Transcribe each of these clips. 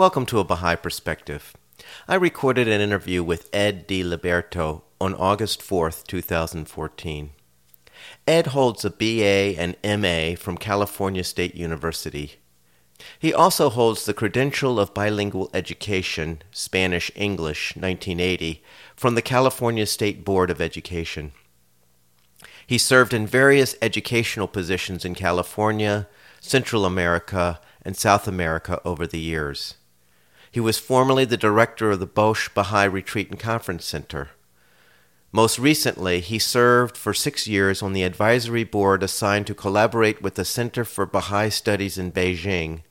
Welcome to A Baha'i Perspective. I recorded an interview with Ed DiLiberto on August 4th, 2014. Ed holds a BA and MA from California State University. He also holds the Credential of Bilingual Education, Spanish English, 1980, from the California State Board of Education. He served in various educational positions in California, Central America, and South America over the years. He was formerly the director of the Bosch Baha'i Retreat and Conference Center. Most recently, he served for six years on the advisory board assigned to collaborate with the Center for Baha'i Studies in Beijing,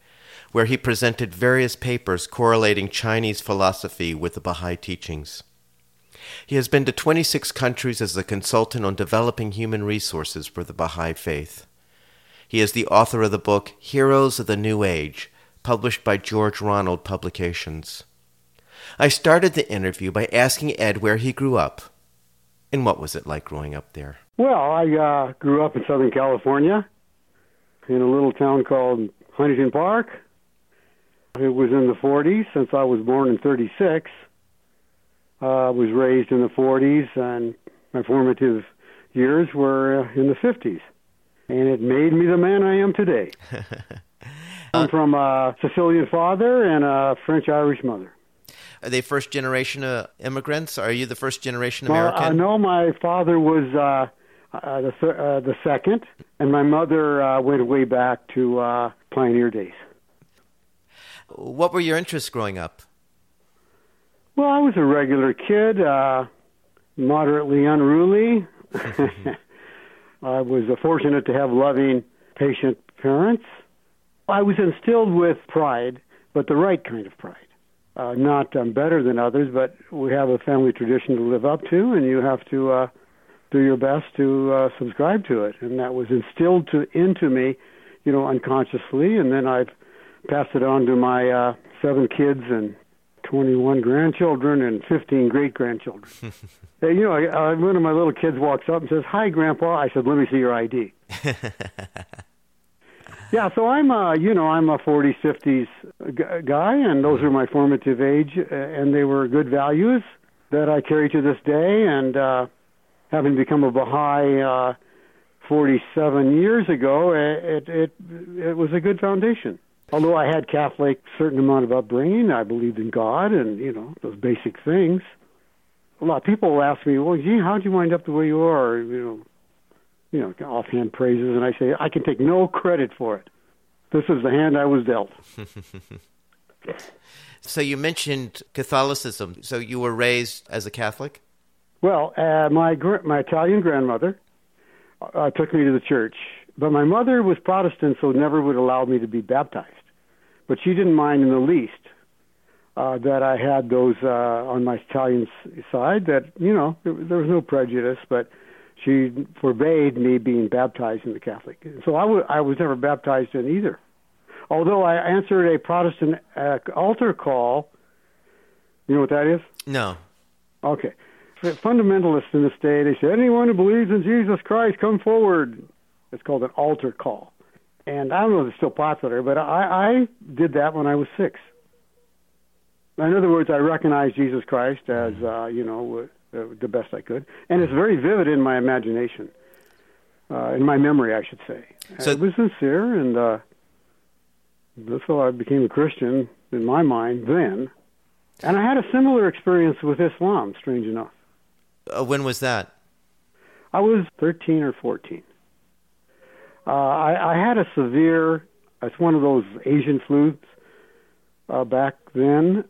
where he presented various papers correlating Chinese philosophy with the Baha'i teachings. He has been to 26 countries as a consultant on developing human resources for the Baha'i faith. He is the author of the book Heroes of the New Age published by George Ronald Publications. I started the interview by asking Ed where he grew up and what was it like growing up there. Well, I uh, grew up in Southern California in a little town called Huntington Park. It was in the 40s since I was born in 36. Uh, I was raised in the 40s, and my formative years were uh, in the 50s. And it made me the man I am today. I'm from a Sicilian father and a French Irish mother. Are they first generation uh, immigrants? Are you the first generation American? Well, uh, no, my father was uh, uh, the th- uh, the second, and my mother uh, went way back to uh, pioneer days. What were your interests growing up? Well, I was a regular kid, uh, moderately unruly. I was uh, fortunate to have loving, patient parents. I was instilled with pride, but the right kind of pride. Uh, not um, better than others, but we have a family tradition to live up to, and you have to uh, do your best to uh, subscribe to it. And that was instilled to into me, you know, unconsciously. And then I've passed it on to my uh, seven kids and 21 grandchildren and 15 great grandchildren. hey, you know, I, I, one of my little kids walks up and says, "Hi, Grandpa." I said, "Let me see your ID." Yeah, so I'm a, you know, I'm a 40s, 50s g- guy, and those are my formative age, and they were good values that I carry to this day. And uh, having become a Baha'i uh, 47 years ago, it, it it was a good foundation. Although I had Catholic certain amount of upbringing, I believed in God and you know those basic things. A lot of people ask me, "Well, gee, how'd you wind up the way you are?" You know, you know, offhand praises, and I say I can take no credit for it. This is the hand I was dealt. so you mentioned Catholicism. So you were raised as a Catholic? Well, uh, my gr- my Italian grandmother uh, took me to the church, but my mother was Protestant, so never would allow me to be baptized. But she didn't mind in the least uh, that I had those uh, on my Italian side. That you know there, there was no prejudice, but she forbade me being baptized in the Catholic. So I, w- I was never baptized in either. Although I answered a Protestant uh, altar call. You know what that is? No. Okay. Fundamentalists in the state, they say, anyone who believes in Jesus Christ, come forward. It's called an altar call. And I don't know if it's still popular, but I, I did that when I was six. In other words, I recognized Jesus Christ as, uh, you know, uh, the best I could, and it's very vivid in my imagination, uh, in my memory, I should say. So it was sincere, and uh, that's how I became a Christian in my mind then. And I had a similar experience with Islam, strange enough. Uh, when was that? I was 13 or 14. Uh, I, I had a severe, it's one of those Asian flus uh, back then,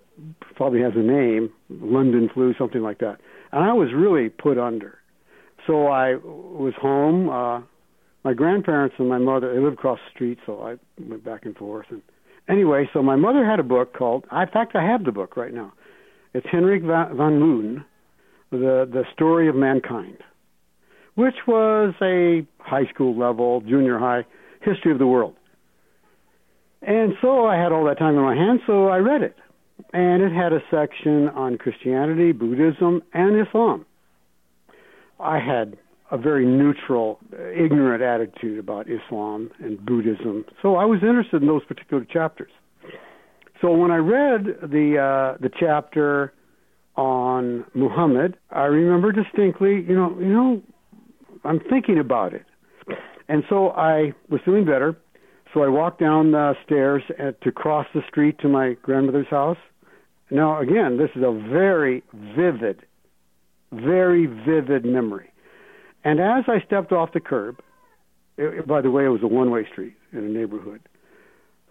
probably has a name, London flu, something like that and I was really put under. So I was home. Uh, my grandparents and my mother they lived across the street, so I went back and forth. And anyway, so my mother had a book called. In fact, I have the book right now. It's Henrik van Loon, the the story of mankind, which was a high school level, junior high history of the world. And so I had all that time in my hands, so I read it. And it had a section on Christianity, Buddhism, and Islam. I had a very neutral, ignorant attitude about Islam and Buddhism, so I was interested in those particular chapters. So when I read the uh, the chapter on Muhammad, I remember distinctly, you know, you know, I'm thinking about it, and so I was feeling better. So I walked down the stairs to cross the street to my grandmother's house. Now, again, this is a very vivid, very vivid memory. And as I stepped off the curb, it, by the way, it was a one-way street in a neighborhood.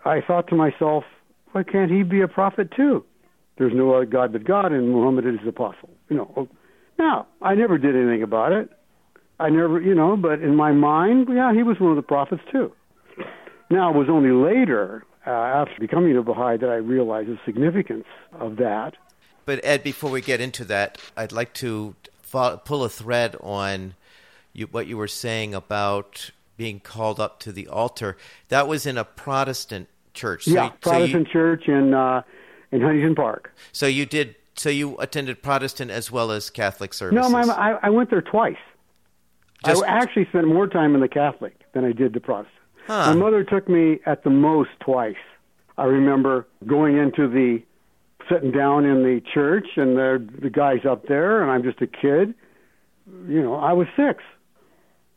I thought to myself, why can't he be a prophet too? There's no other God but God, and Muhammad is his apostle. You know. Now, I never did anything about it. I never, you know, but in my mind, yeah, he was one of the prophets too. Now, it was only later, uh, after becoming a Baha'i, that I realized the significance of that. But Ed, before we get into that, I'd like to pull a thread on you, what you were saying about being called up to the altar. That was in a Protestant church. So, yeah, Protestant so you, church in uh, in Huntington Park. So you did. So you attended Protestant as well as Catholic services. No, my, I, I went there twice. Just, I actually spent more time in the Catholic than I did the Protestant. Huh. My mother took me at the most twice. I remember going into the sitting down in the church and the the guys up there and I'm just a kid. You know, I was six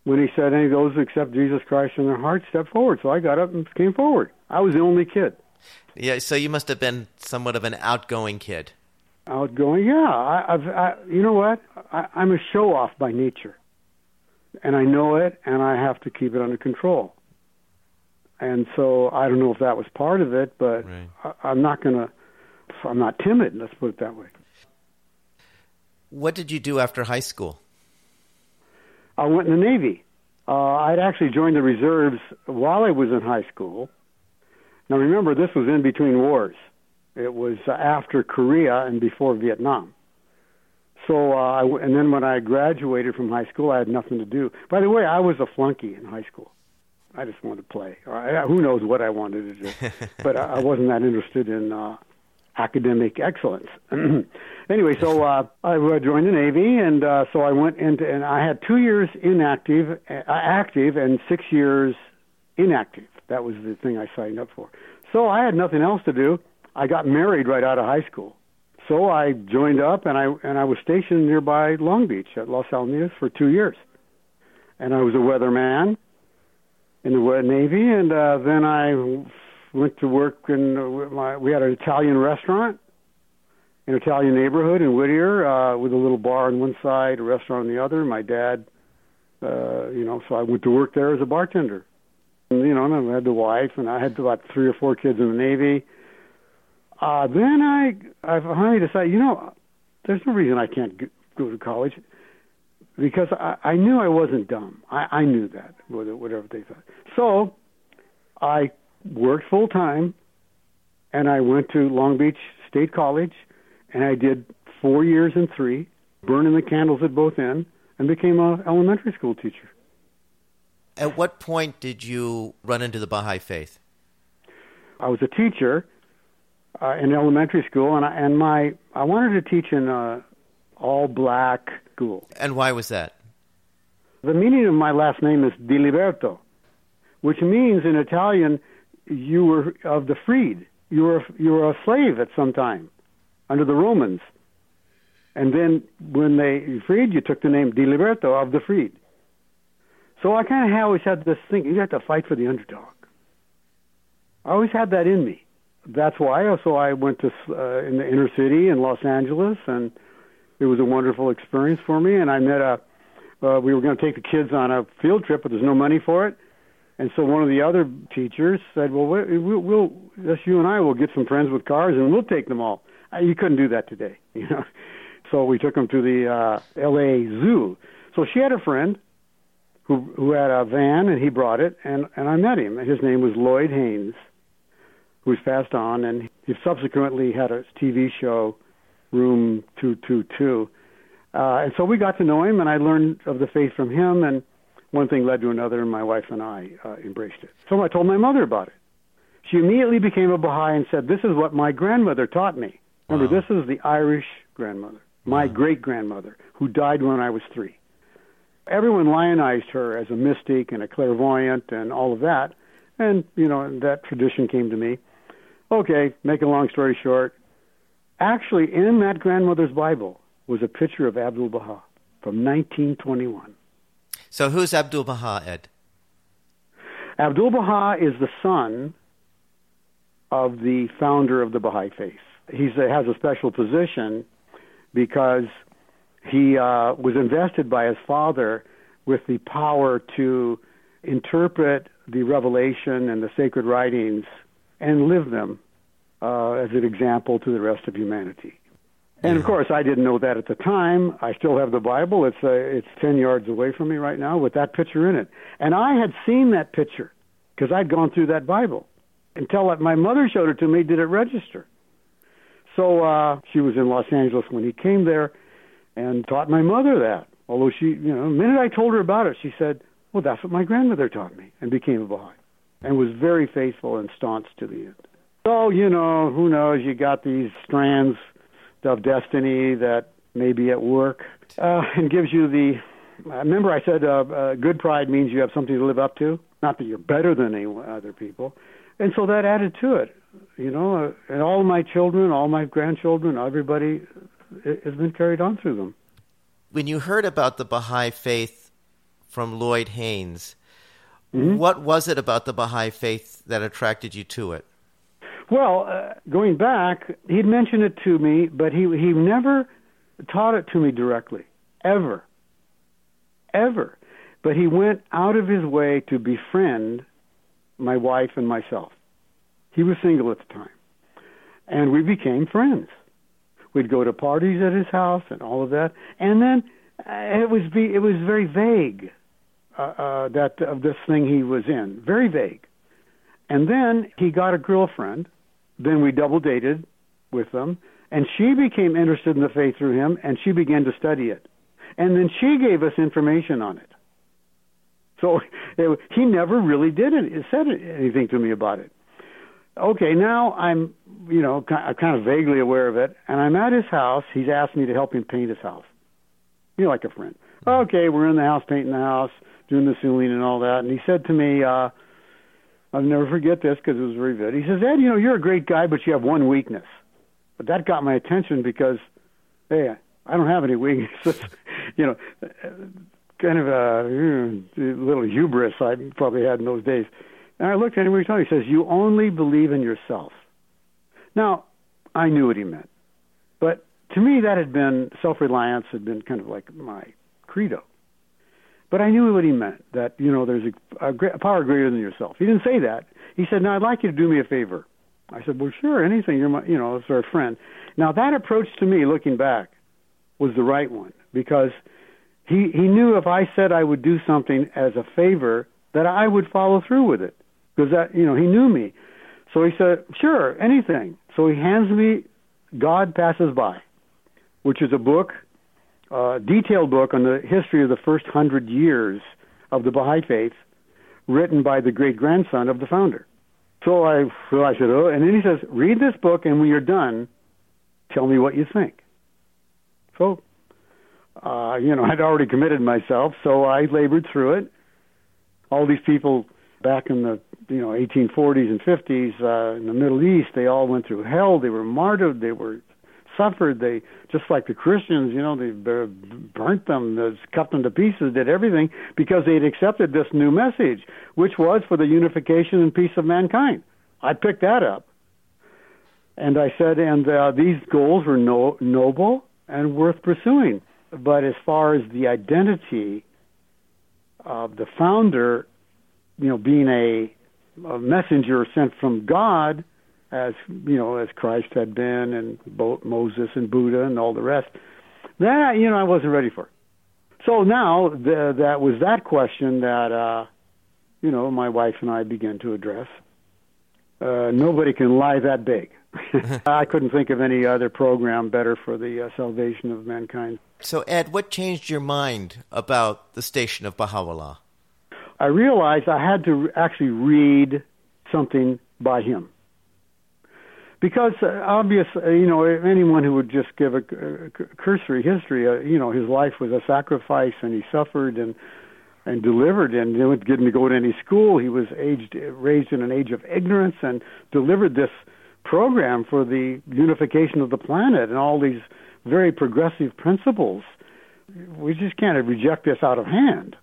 when he said, "Any of those who accept Jesus Christ in their heart, step forward." So I got up and came forward. I was the only kid. Yeah, so you must have been somewhat of an outgoing kid. Outgoing, yeah. I, I've, I, you know what? I, I'm a show off by nature, and I know it, and I have to keep it under control. And so I don't know if that was part of it, but right. I, I'm not gonna. I'm not timid. Let's put it that way. What did you do after high school? I went in the Navy. Uh, I'd actually joined the reserves while I was in high school. Now remember, this was in between wars. It was uh, after Korea and before Vietnam. So, uh, I, and then when I graduated from high school, I had nothing to do. By the way, I was a flunky in high school. I just wanted to play. Or I, who knows what I wanted to do, but I, I wasn't that interested in uh, academic excellence. anyway, so uh, I joined the Navy, and uh, so I went into, and I had two years inactive, uh, active, and six years inactive. That was the thing I signed up for. So I had nothing else to do. I got married right out of high school. So I joined up, and I and I was stationed nearby Long Beach at Los Alamitos for two years, and I was a weatherman in the Navy, and uh, then I went to work in uh, my. We had an Italian restaurant, an Italian neighborhood in Whittier, uh, with a little bar on one side, a restaurant on the other. My dad, uh, you know, so I went to work there as a bartender. And, you know, and I had the wife, and I had about three or four kids in the Navy. Uh, then I, I finally decided, you know, there's no reason I can't go to college because I, I knew I wasn't dumb. I, I knew that, whatever they thought. So I worked full time, and I went to Long Beach State College, and I did four years and three, burning the candles at both ends, and became an elementary school teacher. At what point did you run into the Baha'i faith? I was a teacher uh, in elementary school, and I, and my I wanted to teach in a all black school. And why was that? The meaning of my last name is Diliberto, which means in Italian you were of the freed. You were you were a slave at some time under the Romans, and then when they freed you, took the name Di Liberto of the freed. So I kind of always had this thing: you have to fight for the underdog. I always had that in me. That's why. So I went to uh, in the inner city in Los Angeles, and it was a wonderful experience for me. And I met a. Uh, we were going to take the kids on a field trip, but there's no money for it. And so one of the other teachers said, "Well, we'll, we'll just you and I will get some friends with cars, and we'll take them all." Uh, you couldn't do that today, you know. So we took them to the uh, L.A. Zoo. So she had a friend who who had a van, and he brought it, and and I met him. His name was Lloyd Haynes. who's passed on, and he subsequently had a TV show, Room 222. Uh, and so we got to know him, and I learned of the faith from him, and one thing led to another, and my wife and I uh, embraced it. So I told my mother about it. She immediately became a Baha'i and said, This is what my grandmother taught me. Remember, wow. this is the Irish grandmother, my wow. great grandmother, who died when I was three. Everyone lionized her as a mystic and a clairvoyant and all of that. And, you know, that tradition came to me. Okay, make a long story short. Actually, in that grandmother's Bible was a picture of Abdul Baha from 1921. So who's Abdul Baha, Ed? Abdul Baha is the son of the founder of the Baha'i faith. He has a special position because he uh, was invested by his father with the power to interpret the revelation and the sacred writings and live them uh, as an example to the rest of humanity. And of course, I didn't know that at the time. I still have the Bible. It's uh, it's ten yards away from me right now with that picture in it. And I had seen that picture because I'd gone through that Bible until my mother showed it to me. Did it register? So uh, she was in Los Angeles when he came there, and taught my mother that. Although she, you know, the minute I told her about it, she said, "Well, that's what my grandmother taught me," and became a Baha'i, and was very faithful and staunch to the end. So you know, who knows? You got these strands of destiny that may be at work, uh, and gives you the. remember, I said uh, uh, good pride means you have something to live up to. Not that you're better than any other people, and so that added to it. You know, uh, and all my children, all my grandchildren, everybody has been carried on through them. When you heard about the Baha'i faith from Lloyd Haynes, mm-hmm. what was it about the Baha'i faith that attracted you to it? Well, uh, going back, he'd mentioned it to me, but he he never taught it to me directly, ever, ever. But he went out of his way to befriend my wife and myself. He was single at the time, and we became friends. We'd go to parties at his house and all of that, and then uh, it was be it was very vague uh, uh, that of this thing he was in, very vague. And then he got a girlfriend then we double dated with them, and she became interested in the faith through him, and she began to study it. And then she gave us information on it. So it, he never really did it, said anything to me about it. Okay, now I'm, you know, kind of vaguely aware of it, and I'm at his house. He's asked me to help him paint his house. You know, like a friend. Okay, we're in the house painting the house, doing the ceiling and all that, and he said to me, uh, I'll never forget this because it was very good. He says, Ed, you know, you're a great guy, but you have one weakness. But that got my attention because, hey, I don't have any weaknesses. you know, kind of a, a little hubris I probably had in those days. And I looked at him, and he he says, You only believe in yourself. Now, I knew what he meant. But to me, that had been self reliance, had been kind of like my credo. But I knew what he meant that, you know, there's a, a, a power greater than yourself. He didn't say that. He said, Now I'd like you to do me a favor. I said, Well, sure, anything. You're my, you know, it's our friend. Now that approach to me, looking back, was the right one because he he knew if I said I would do something as a favor that I would follow through with it because that you know he knew me. So he said, "Sure, anything." So he hands me God Passes By, which is a book uh, detailed book on the history of the first hundred years of the Baha'i faith, written by the great grandson of the founder. So I, so I said, oh, and then he says, read this book, and when you're done, tell me what you think. So, uh, you know, I'd already committed myself, so I labored through it. All these people back in the you know 1840s and 50s uh, in the Middle East, they all went through hell. They were martyred. They were suffered. They just like the Christians, you know, they burnt them, they cut them to pieces, did everything because they had accepted this new message, which was for the unification and peace of mankind. I picked that up, and I said, and uh, these goals were no, noble and worth pursuing. But as far as the identity of the founder, you know, being a, a messenger sent from God as you know as Christ had been, and both Moses and Buddha and all the rest. That you know I wasn't ready for. So now the, that was that question that uh, you know my wife and I began to address, uh, nobody can lie that big. I couldn't think of any other program better for the uh, salvation of mankind. So, Ed, what changed your mind about the Station of Baha'u'llah? I realized I had to actually read something by him. Because uh, uh, you know, anyone who would just give a, a cursory history, uh, you know, his life was a sacrifice, and he suffered and and delivered, and didn't getn't go to any school. He was aged, raised in an age of ignorance, and delivered this program for the unification of the planet and all these very progressive principles. We just can't reject this out of hand.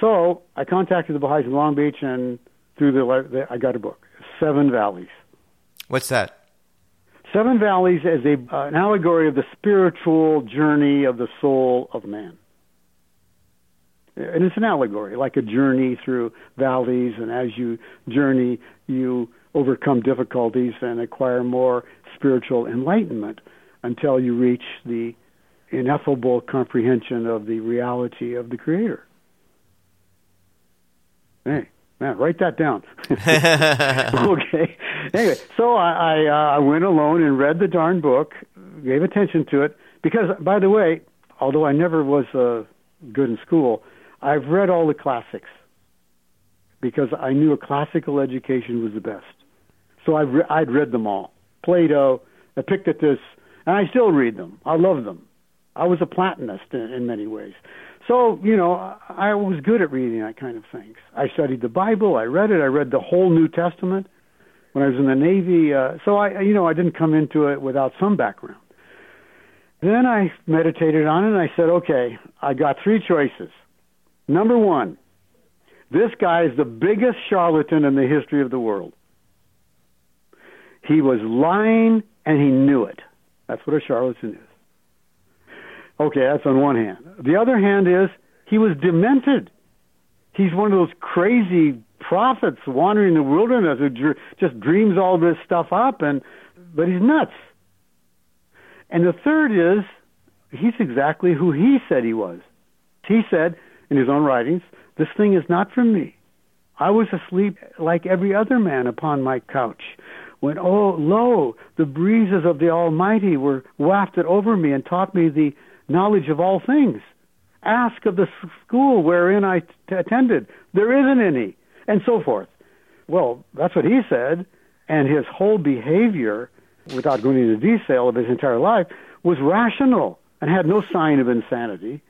So I contacted the Baha'is in Long Beach, and through the I got a book, Seven Valleys. What's that? Seven Valleys is a, uh, an allegory of the spiritual journey of the soul of man. And it's an allegory, like a journey through valleys, and as you journey, you overcome difficulties and acquire more spiritual enlightenment until you reach the ineffable comprehension of the reality of the Creator. Hey, man, write that down. okay. Anyway, so I I, uh, I went alone and read the darn book, gave attention to it because, by the way, although I never was uh, good in school, I've read all the classics because I knew a classical education was the best. So I've re- I'd read them all. Plato, Epictetus, and I still read them. I love them. I was a Platonist in, in many ways. So, you know, I was good at reading that kind of things. I studied the Bible. I read it. I read the whole New Testament when I was in the Navy. Uh, so I, you know, I didn't come into it without some background. Then I meditated on it and I said, okay, I got three choices. Number one, this guy is the biggest charlatan in the history of the world. He was lying and he knew it. That's what a charlatan is. Okay, that's on one hand. The other hand is he was demented. He's one of those crazy prophets wandering the wilderness who dr- just dreams all this stuff up, and but he's nuts. And the third is he's exactly who he said he was. He said in his own writings, "This thing is not from me. I was asleep like every other man upon my couch." When, oh, lo, the breezes of the Almighty were wafted over me and taught me the knowledge of all things. Ask of the school wherein I t- attended. There isn't any. And so forth. Well, that's what he said. And his whole behavior, without going into detail of his entire life, was rational and had no sign of insanity.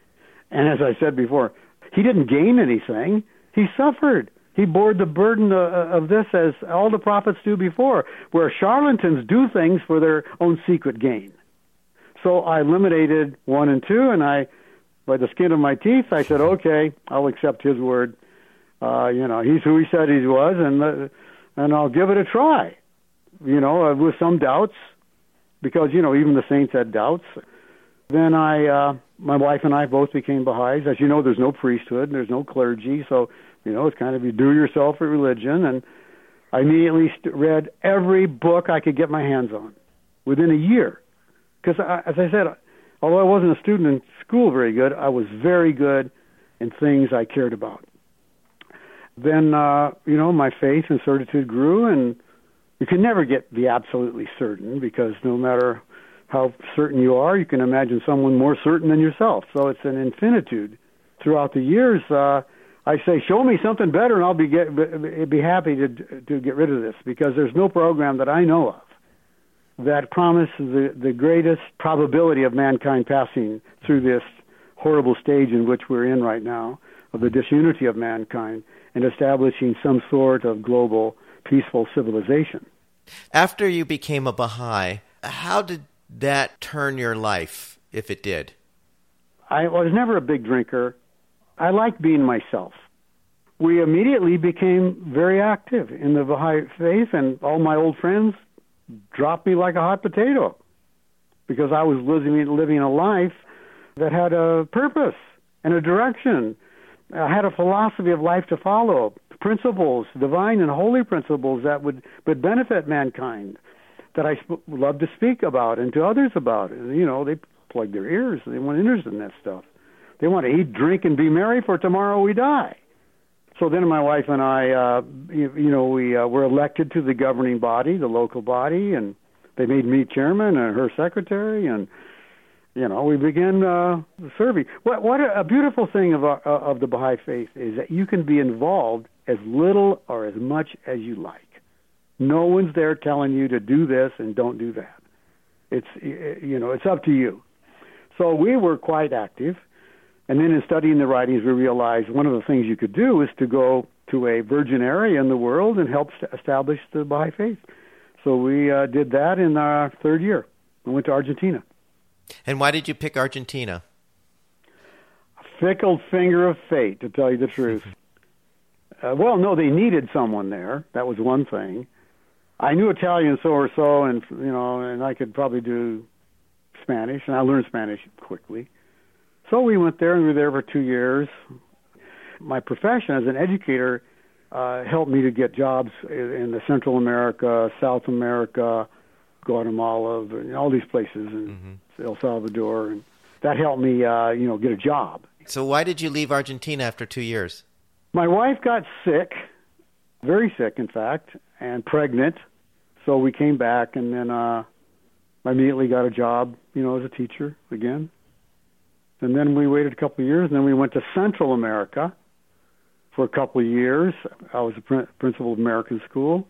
And as I said before, he didn't gain anything. He suffered. He bore the burden of, of this as all the prophets do before, where charlatans do things for their own secret gain. So I eliminated one and two, and I, by the skin of my teeth, I said, okay, I'll accept his word. Uh, you know, he's who he said he was, and uh, and I'll give it a try. You know, uh, with some doubts, because you know even the saints had doubts. Then I, uh, my wife and I both became Baha'is. As you know, there's no priesthood, there's no clergy, so you know it's kind of you do yourself a religion. And I immediately read every book I could get my hands on within a year because as I said, although I wasn't a student in school very good, I was very good in things I cared about. Then, uh, you know, my faith and certitude grew, and you can never get the absolutely certain because no matter how certain you are, you can imagine someone more certain than yourself. So it's an infinitude. Throughout the years, uh, I say, show me something better, and I'll be get, be happy to to get rid of this because there's no program that I know of that promise the, the greatest probability of mankind passing through this horrible stage in which we're in right now of the disunity of mankind and establishing some sort of global peaceful civilization. After you became a Baha'i, how did that turn your life, if it did? I was never a big drinker. I liked being myself. We immediately became very active in the Baha'i faith, and all my old friends dropped me like a hot potato because I was living living a life that had a purpose and a direction. I had a philosophy of life to follow, principles, divine and holy principles that would would benefit mankind, that I sp- love to speak about and to others about. And, you know, they plug their ears. They want interested in that stuff. They want to eat, drink, and be merry, for tomorrow we die. So then my wife and I, uh, you, you know, we uh, were elected to the governing body, the local body, and they made me chairman and her secretary, and you know, we began uh, serving. What what a beautiful thing of our, uh, of the Baha'i faith is that you can be involved as little or as much as you like. No one's there telling you to do this and don't do that. It's you know, it's up to you. So we were quite active, and then in studying the writings, we realized one of the things you could do is to go to a virgin area in the world and help establish the Baha'i faith. So we uh, did that in our third year. We went to Argentina. And why did you pick Argentina? Fickle finger of fate, to tell you the truth. uh, well, no, they needed someone there. That was one thing. I knew Italian so or so, and you know, and I could probably do Spanish, and I learned Spanish quickly. So we went there, and we were there for two years. My profession as an educator uh, helped me to get jobs in the Central America, South America, Guatemala, and all these places, and mm-hmm. El Salvador, and that helped me, uh, you know, get a job. So why did you leave Argentina after two years? My wife got sick, very sick, in fact, and pregnant. So we came back, and then uh, I immediately got a job, you know, as a teacher again. And then we waited a couple of years, and then we went to Central America for a couple of years. I was a pr- principal of American School.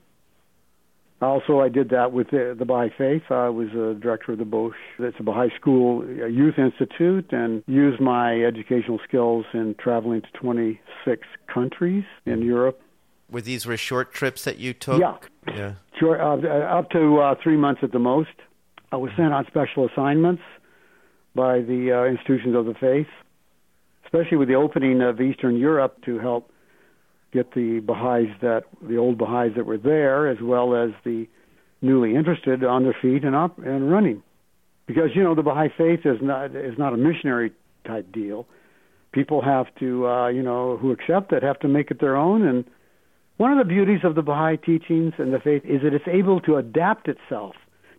Also, I did that with the, the Baha'i Faith. I was a director of the Bosch. It's a Baha'i School a Youth Institute and used my educational skills in traveling to 26 countries in Europe. Were these were short trips that you took? Yeah. Yeah. Sure, uh, up to uh, three months at the most. I was sent on special assignments by the uh, institutions of the faith, especially with the opening of Eastern Europe to help get the Baha'is that the old Baha'is that were there, as well as the newly interested, on their feet and up and running. Because you know the Baha'i faith is not is not a missionary type deal. People have to, uh, you know, who accept it have to make it their own. And one of the beauties of the Baha'i teachings and the faith is that it's able to adapt itself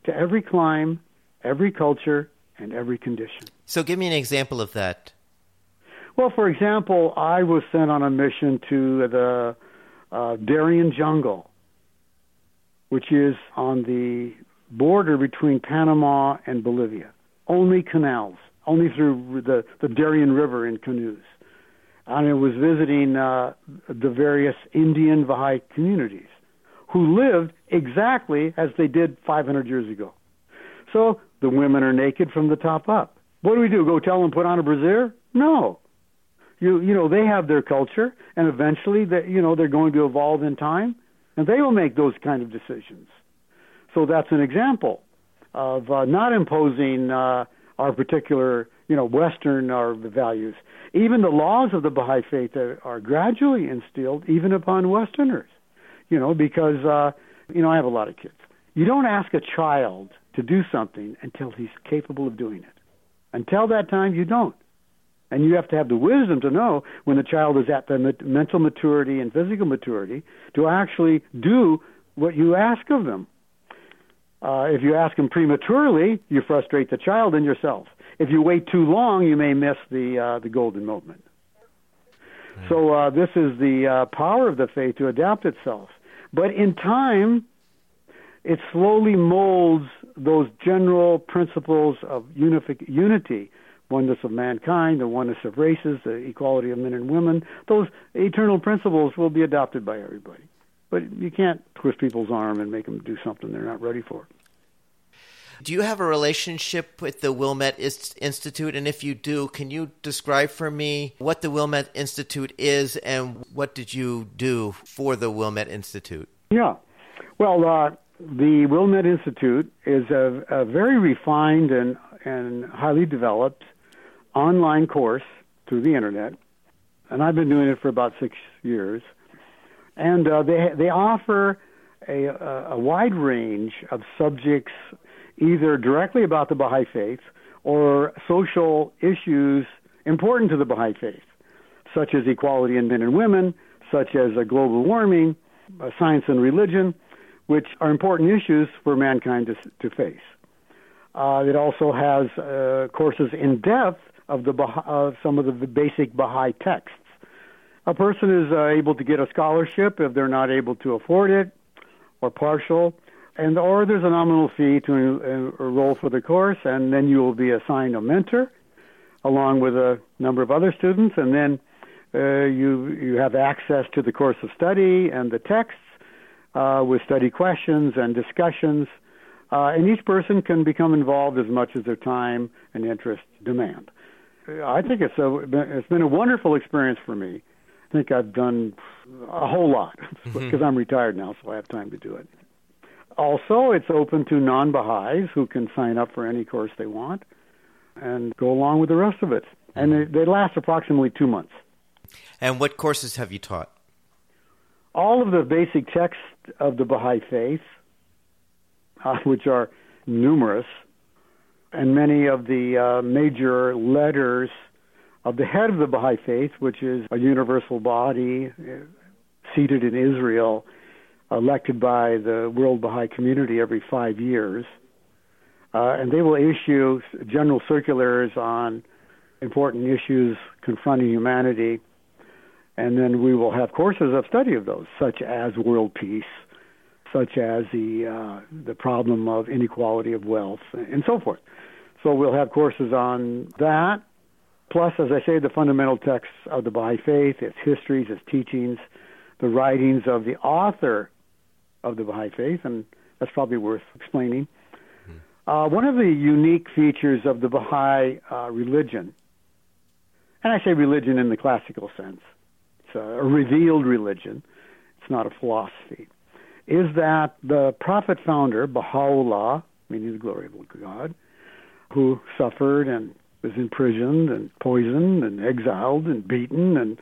to every clime, every culture, and every condition. So, give me an example of that. Well, for example, I was sent on a mission to the uh, Darien Jungle, which is on the border between Panama and Bolivia. Only canals, only through the, the Darien River in canoes. And I was visiting uh, the various Indian Baha'i communities who lived exactly as they did 500 years ago. So the women are naked from the top up. What do we do? Go tell them put on a brassiere? No you you know they have their culture and eventually that you know they're going to evolve in time and they will make those kind of decisions so that's an example of uh, not imposing uh, our particular you know western our values even the laws of the baha'i faith are, are gradually instilled even upon westerners you know because uh, you know i have a lot of kids you don't ask a child to do something until he's capable of doing it until that time you don't and you have to have the wisdom to know when the child is at the mental maturity and physical maturity to actually do what you ask of them. Uh, if you ask them prematurely, you frustrate the child and yourself. If you wait too long, you may miss the uh, the golden moment. Mm. So uh, this is the uh, power of the faith to adapt itself. But in time, it slowly molds those general principles of unific- unity oneness of mankind, the oneness of races, the equality of men and women. Those eternal principles will be adopted by everybody. But you can't twist people's arm and make them do something they're not ready for. Do you have a relationship with the Wilmette Institute? And if you do, can you describe for me what the Wilmette Institute is and what did you do for the Wilmette Institute? Yeah. Well, uh, the Wilmette Institute is a, a very refined and, and highly developed online course through the internet, and I've been doing it for about six years. And uh, they they offer a, a wide range of subjects, either directly about the Baha'i faith or social issues important to the Baha'i faith, such as equality in men and women, such as global warming, science and religion, which are important issues for mankind to, to face. Uh, it also has uh, courses in depth of the of some of the basic Baha'i texts, A person is uh, able to get a scholarship if they're not able to afford it or partial, and or there's a nominal fee to uh, enroll for the course, and then you will be assigned a mentor along with a number of other students, and then uh, you you have access to the course of study and the texts uh, with study questions and discussions, uh, and each person can become involved as much as their time and interest demand. I think it's a it's been a wonderful experience for me. I think I've done a whole lot because mm-hmm. I'm retired now, so I have time to do it. Also, it's open to non-Baha'is who can sign up for any course they want and go along with the rest of it. And mm-hmm. they, they last approximately two months. And what courses have you taught? All of the basic texts of the Baha'i faith, uh, which are numerous, and many of the uh, major letters of the head of the Baha'i faith, which is a universal body uh, seated in Israel, elected by the World Baha'i Community every five years. Uh, and they will issue general circulars on important issues confronting humanity. And then we will have courses of study of those, such as world peace, such as the uh, the problem of inequality of wealth, and so forth. So we'll have courses on that. Plus, as I say, the fundamental texts of the Baha'i faith, its histories, its teachings, the writings of the author of the Baha'i faith, and that's probably worth explaining. Hmm. Uh, one of the unique features of the Baha'i uh, religion, and I say religion in the classical sense, a revealed religion, it's not a philosophy, is that the prophet founder, Baha'u'llah, meaning the glory of God, who suffered and was imprisoned and poisoned and exiled and beaten and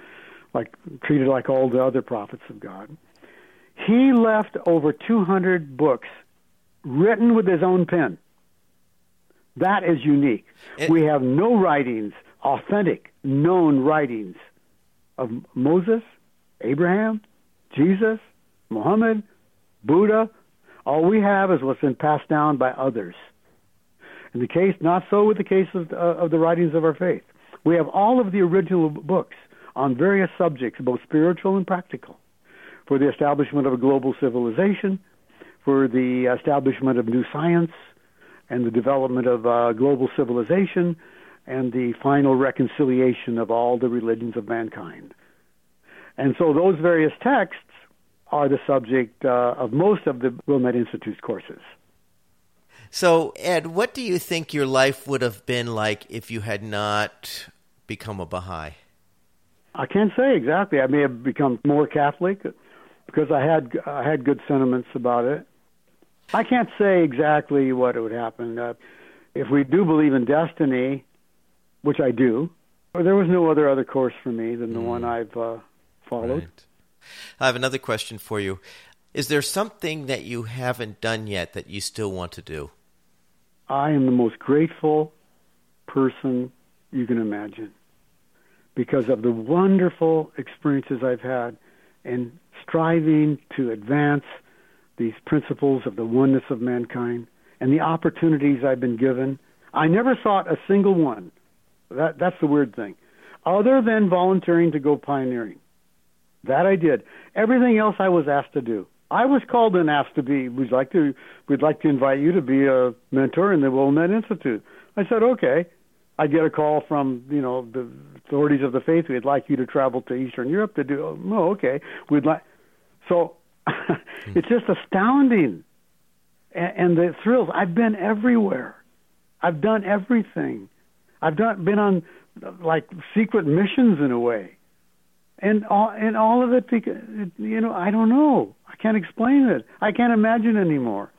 like treated like all the other prophets of God. He left over 200 books written with his own pen. That is unique. It, we have no writings, authentic, known writings of Moses, Abraham, Jesus, Muhammad, Buddha. All we have is what's been passed down by others. In the case, not so with the case of, uh, of the writings of our faith. We have all of the original books on various subjects, both spiritual and practical, for the establishment of a global civilization, for the establishment of new science, and the development of uh, global civilization, and the final reconciliation of all the religions of mankind. And so those various texts are the subject uh, of most of the Wilmette Institute's courses. So, Ed, what do you think your life would have been like if you had not become a Baha'i? I can't say exactly. I may have become more Catholic because I had I had good sentiments about it. I can't say exactly what would happen. Uh, if we do believe in destiny, which I do, there was no other other course for me than the mm. one I've uh, followed. Right. I have another question for you. Is there something that you haven't done yet that you still want to do? I am the most grateful person you can imagine because of the wonderful experiences I've had in striving to advance these principles of the oneness of mankind and the opportunities I've been given. I never sought a single one. That, that's the weird thing. Other than volunteering to go pioneering. That I did. Everything else I was asked to do. I was called and asked to be. We'd like to. We'd like to invite you to be a mentor in the Wilmette Institute. I said okay. I get a call from you know the authorities of the faith. We'd like you to travel to Eastern Europe to do. Oh, okay. We'd like. So it's just astounding, and, and the thrills. I've been everywhere. I've done everything. I've done been on like secret missions in a way, and all and all of it. You know, I don't know. I can't explain it. I can't imagine anymore.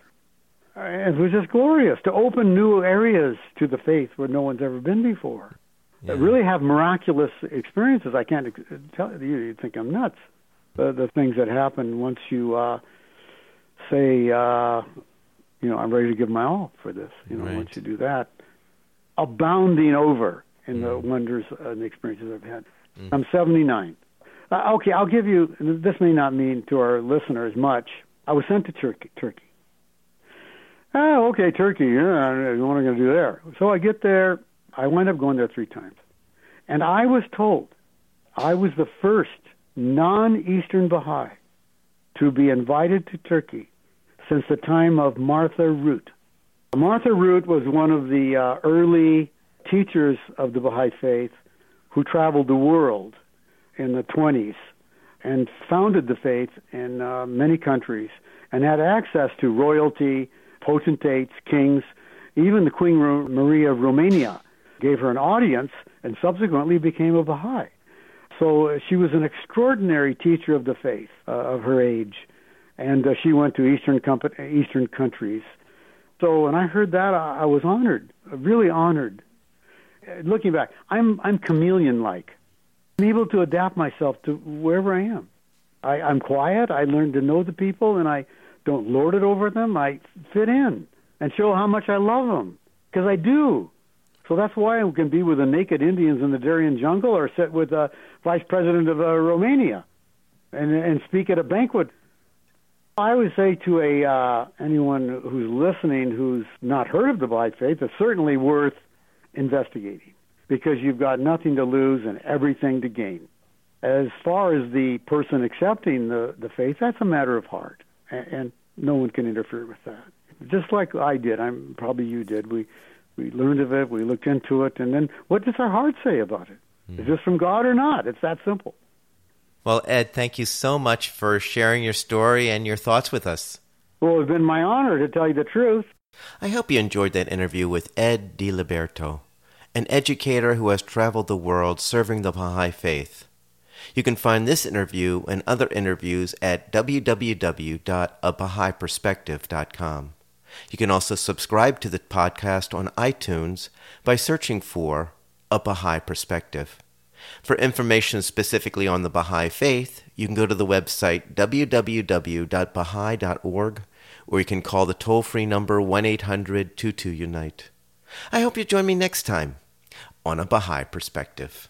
It was just glorious to open new areas to the faith where no one's ever been before. Yeah. Really have miraculous experiences. I can't tell you. You'd think I'm nuts. The the things that happen once you uh, say, uh, you know, I'm ready to give my all for this. You know, right. once you do that, abounding over in mm. the wonders and the experiences I've had. Mm. I'm 79. Uh, okay, I'll give you. This may not mean to our listeners much. I was sent to Turkey. Turkey. Oh, okay, Turkey. Yeah, what am I going to do there? So I get there. I wind up going there three times, and I was told I was the first non Eastern Baha'i to be invited to Turkey since the time of Martha Root. Martha Root was one of the uh, early teachers of the Baha'i faith who traveled the world in the 20s and founded the faith in uh, many countries and had access to royalty, potentates, kings, even the Queen Maria of Romania gave her an audience and subsequently became a Baha'i. So uh, she was an extraordinary teacher of the faith uh, of her age, and uh, she went to Eastern Eastern countries. So when I heard that, I, I was honored, really honored. Looking back, I'm I'm chameleon-like. I'm able to adapt myself to wherever I am. I, I'm quiet. I learn to know the people, and I don't lord it over them. I fit in and show how much I love them because I do. So that's why I can be with the naked Indians in the Darien jungle or sit with the vice president of uh, Romania and, and speak at a banquet. I would say to a uh, anyone who's listening who's not heard of the Baha'i Faith, it's certainly worth investigating because you've got nothing to lose and everything to gain. As far as the person accepting the, the faith, that's a matter of heart, and, and no one can interfere with that. Just like I did, I'm probably you did. We we learned of it, we looked into it, and then what does our heart say about it? Mm. Is this from God or not? It's that simple. Well, Ed, thank you so much for sharing your story and your thoughts with us. Well, it's been my honor to tell you the truth. I hope you enjoyed that interview with Ed DiLiberto, an educator who has traveled the world serving the Baha'i faith. You can find this interview and other interviews at www.abahaiperspective.com. You can also subscribe to the podcast on iTunes by searching for A Baha'i Perspective. For information specifically on the Baha'i Faith, you can go to the website www.baha'i.org or you can call the toll free number 1 800 22 Unite. I hope you join me next time on A Baha'i Perspective.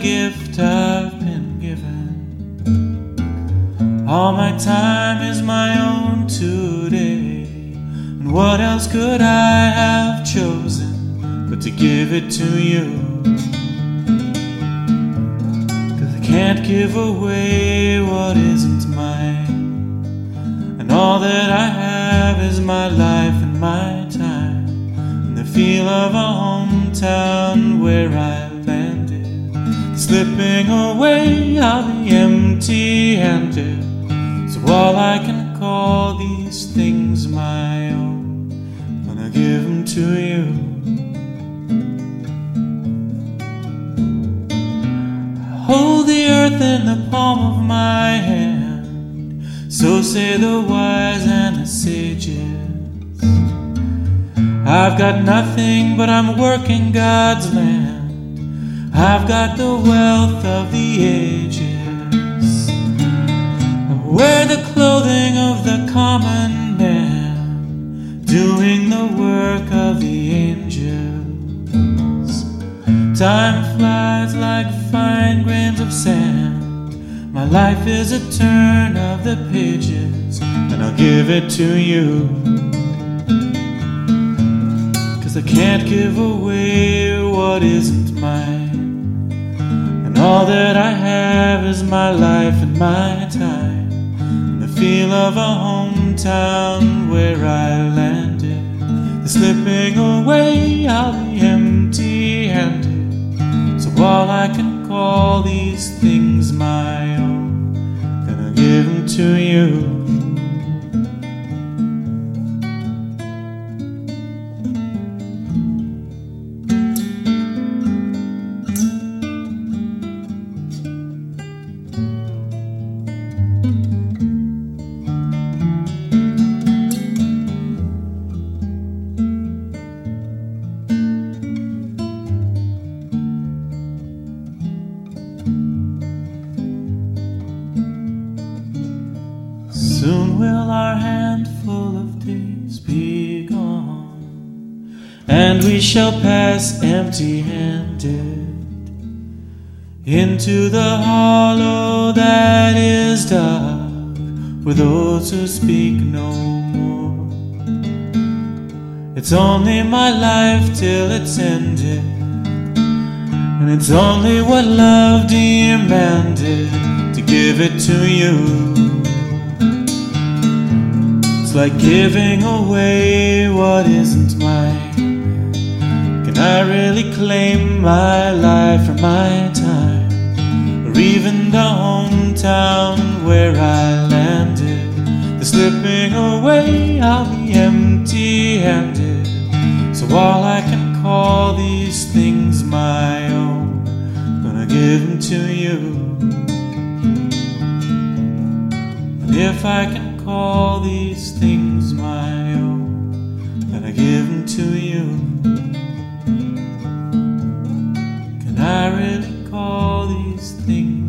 Gift I've been given. All my time is my own today. And what else could I have chosen but to give it to you? Cause I can't give away what isn't mine. And all that I have is my life and my time. And the feel of a hometown where I. Slipping away, I'll be empty handed. So all I can call these things my own, gonna give them to you. hold the earth in the palm of my hand, so say the wise and the sages. I've got nothing, but I'm working God's land. I've got the wealth of the ages I wear the clothing of the common man, doing the work of the angels. Time flies like fine grains of sand. My life is a turn of the pages, and I'll give it to you. Cause I can't give away what isn't mine. And all that I have is my life and my time The feel of a hometown where I landed. The slipping away, I'll be empty handed. So all I can call these things my own, gonna give 'em to you. Shall pass empty handed into the hollow that is dark for those who speak no more. It's only my life till it's ended, and it's only what love demanded to give it to you. It's like giving away what isn't I really claim my life or my time? Or even the hometown where I landed? The slipping away, I'll be empty handed. So all I can call these things my own, gonna give them to you. And if I can call these things my own, then I give them to you. Can I really call these things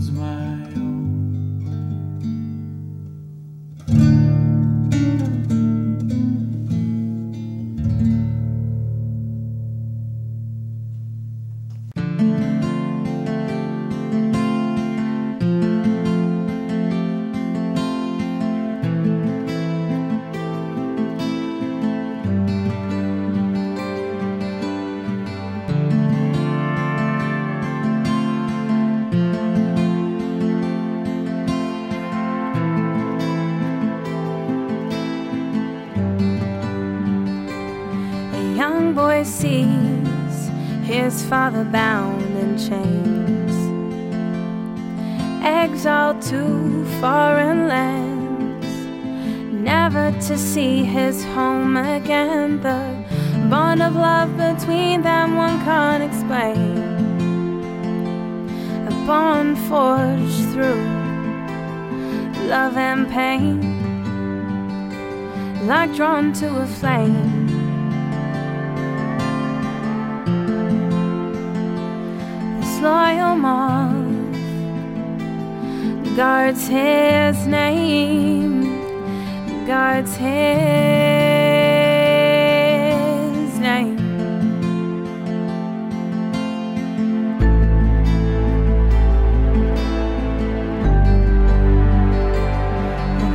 his name.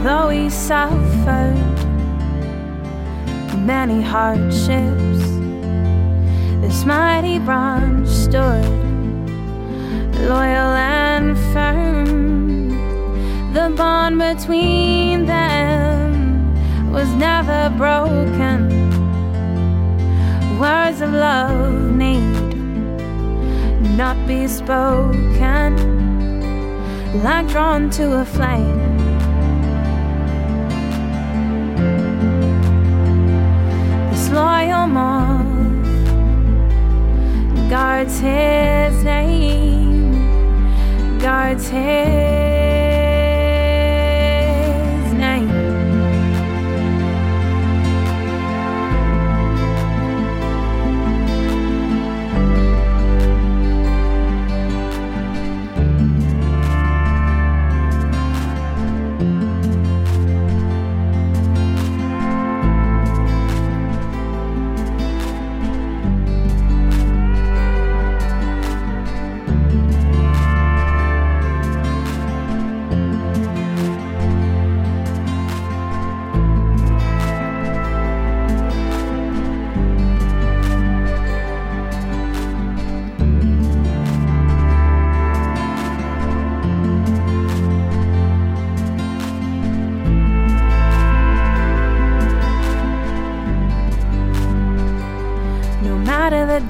Though he suffered many hardships, this mighty branch stood loyal and firm. The bond between never broken. Words of love need not be spoken, like drawn to a flame. This loyal moth guards his name, guards his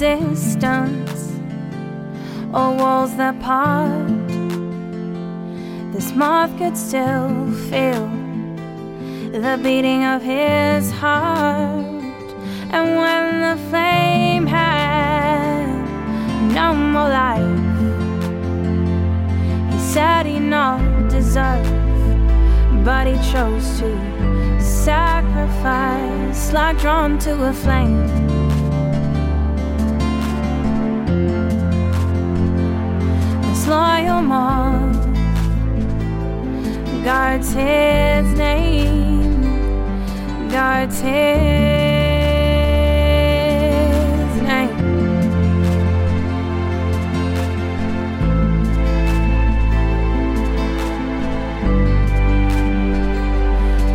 distance or walls that part. this moth could still feel the beating of his heart. And when the flame had no more life, he said he not deserve, but he chose to sacrifice like drawn to a flame. Loyal moth guards his name, guards his name.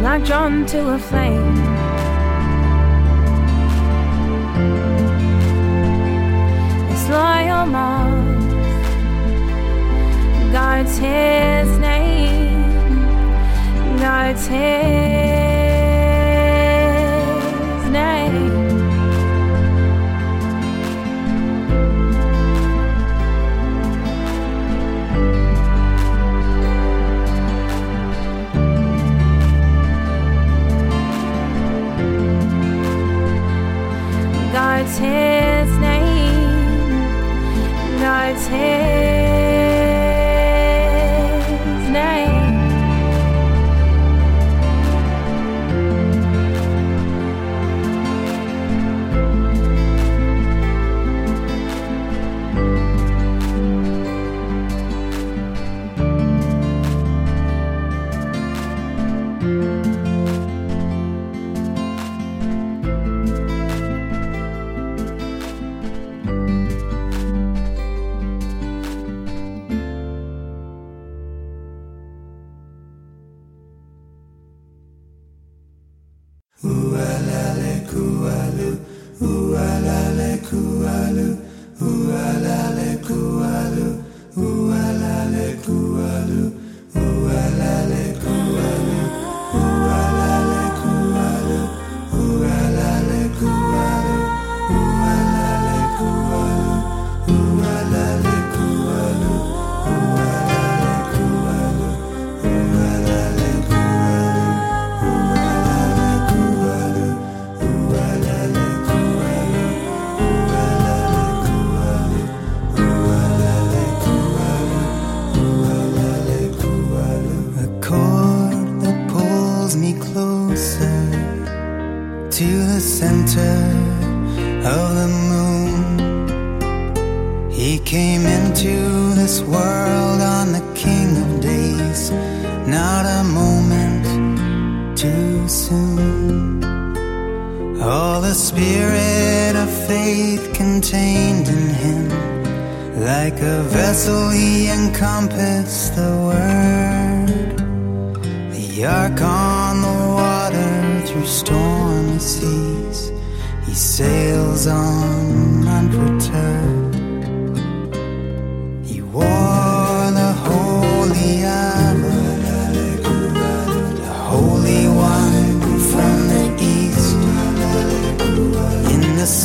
Like drawn to a flame. This loyal moth guards his name, guards his name. guards his name, guards his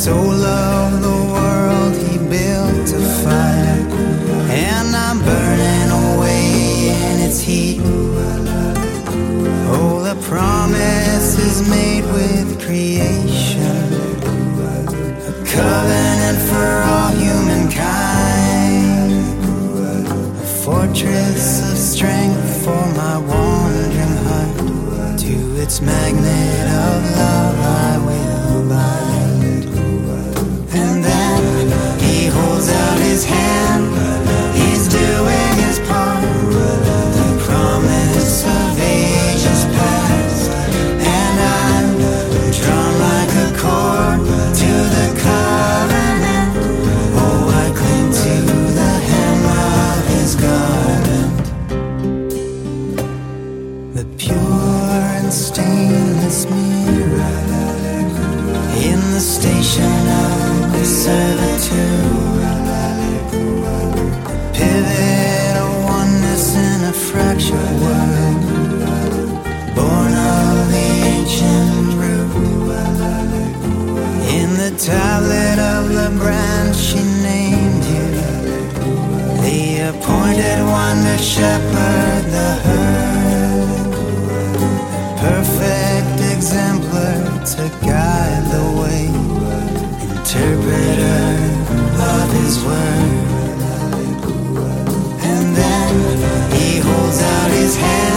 soul of the world, he built a fire, and I'm burning away in its heat. Oh, the promise is made with creation, a covenant for all humankind, a fortress of strength for my wandering heart. To its magnet of love, I will bind. He's doing shepherd the herd. Perfect exemplar to guide the way, interpreter of his word. And then he holds out his hand,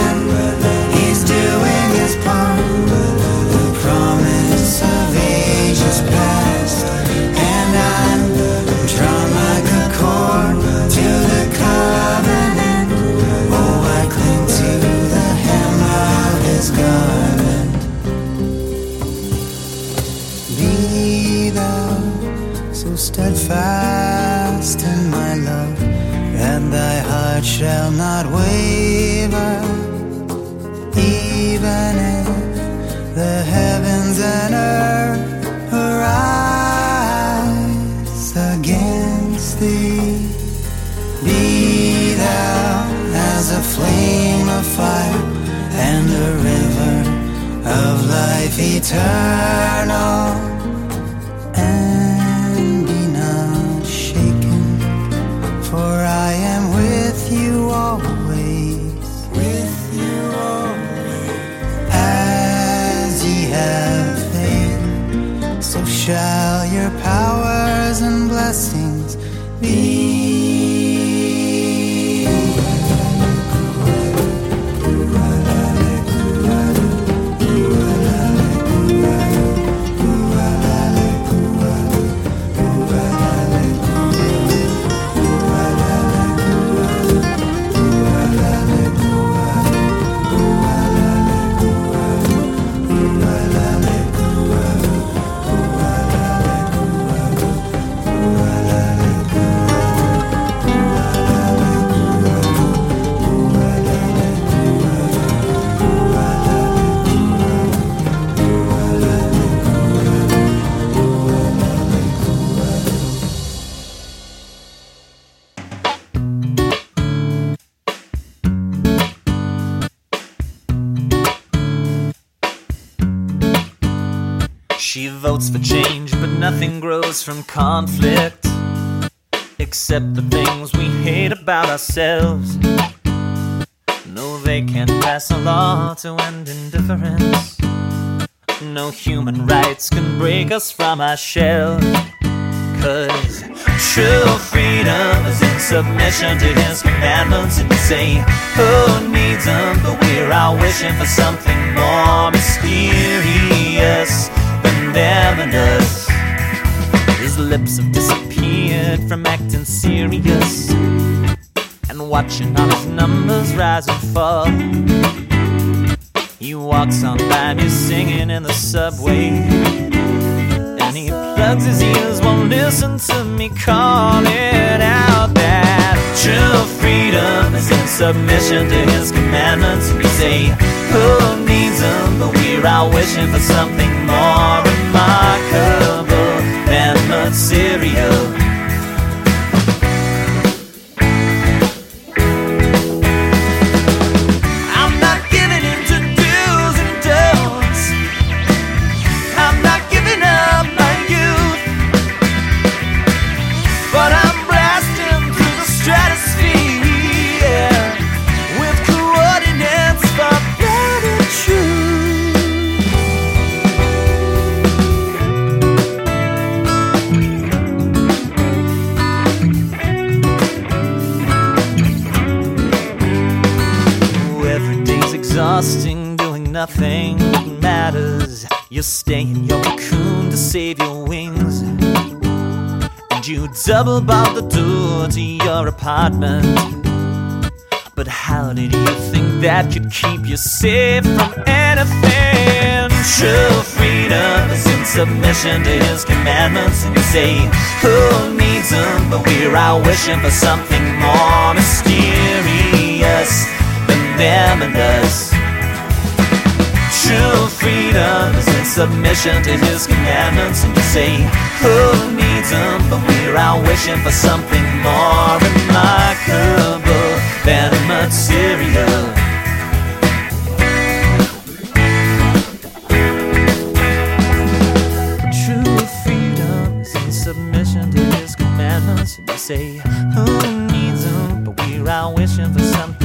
votes for change, but nothing grows from conflict. Except the things we hate about ourselves. No, they can't pass a law to end indifference. No human rights can break us from our shell. Cause true freedom is in submission to his commandments. And say, who needs them? But we're all wishing for something more mysterious than us. His lips have disappeared from acting serious and watching all his numbers rise and fall. He walks on by me singing in the subway. And he plugs his ears, won't listen to me calling out that true freedom is in submission to his commandments. We say, who needs? But we're all wishing for something more remarkable than material. You stay in your cocoon to save your wings. And you double bar the door to your apartment. But how did you think that could keep you safe from anything? True freedom is in submission to his commandments. And you say, who needs them? But we're all wishing for something more mysterious than them and us. True freedom is in submission to his commandments. And you say, who needs them? But we're all wishing for something more remarkable than material. True freedom is in submission to his commandments. And you say, who needs them? But we around wishing for something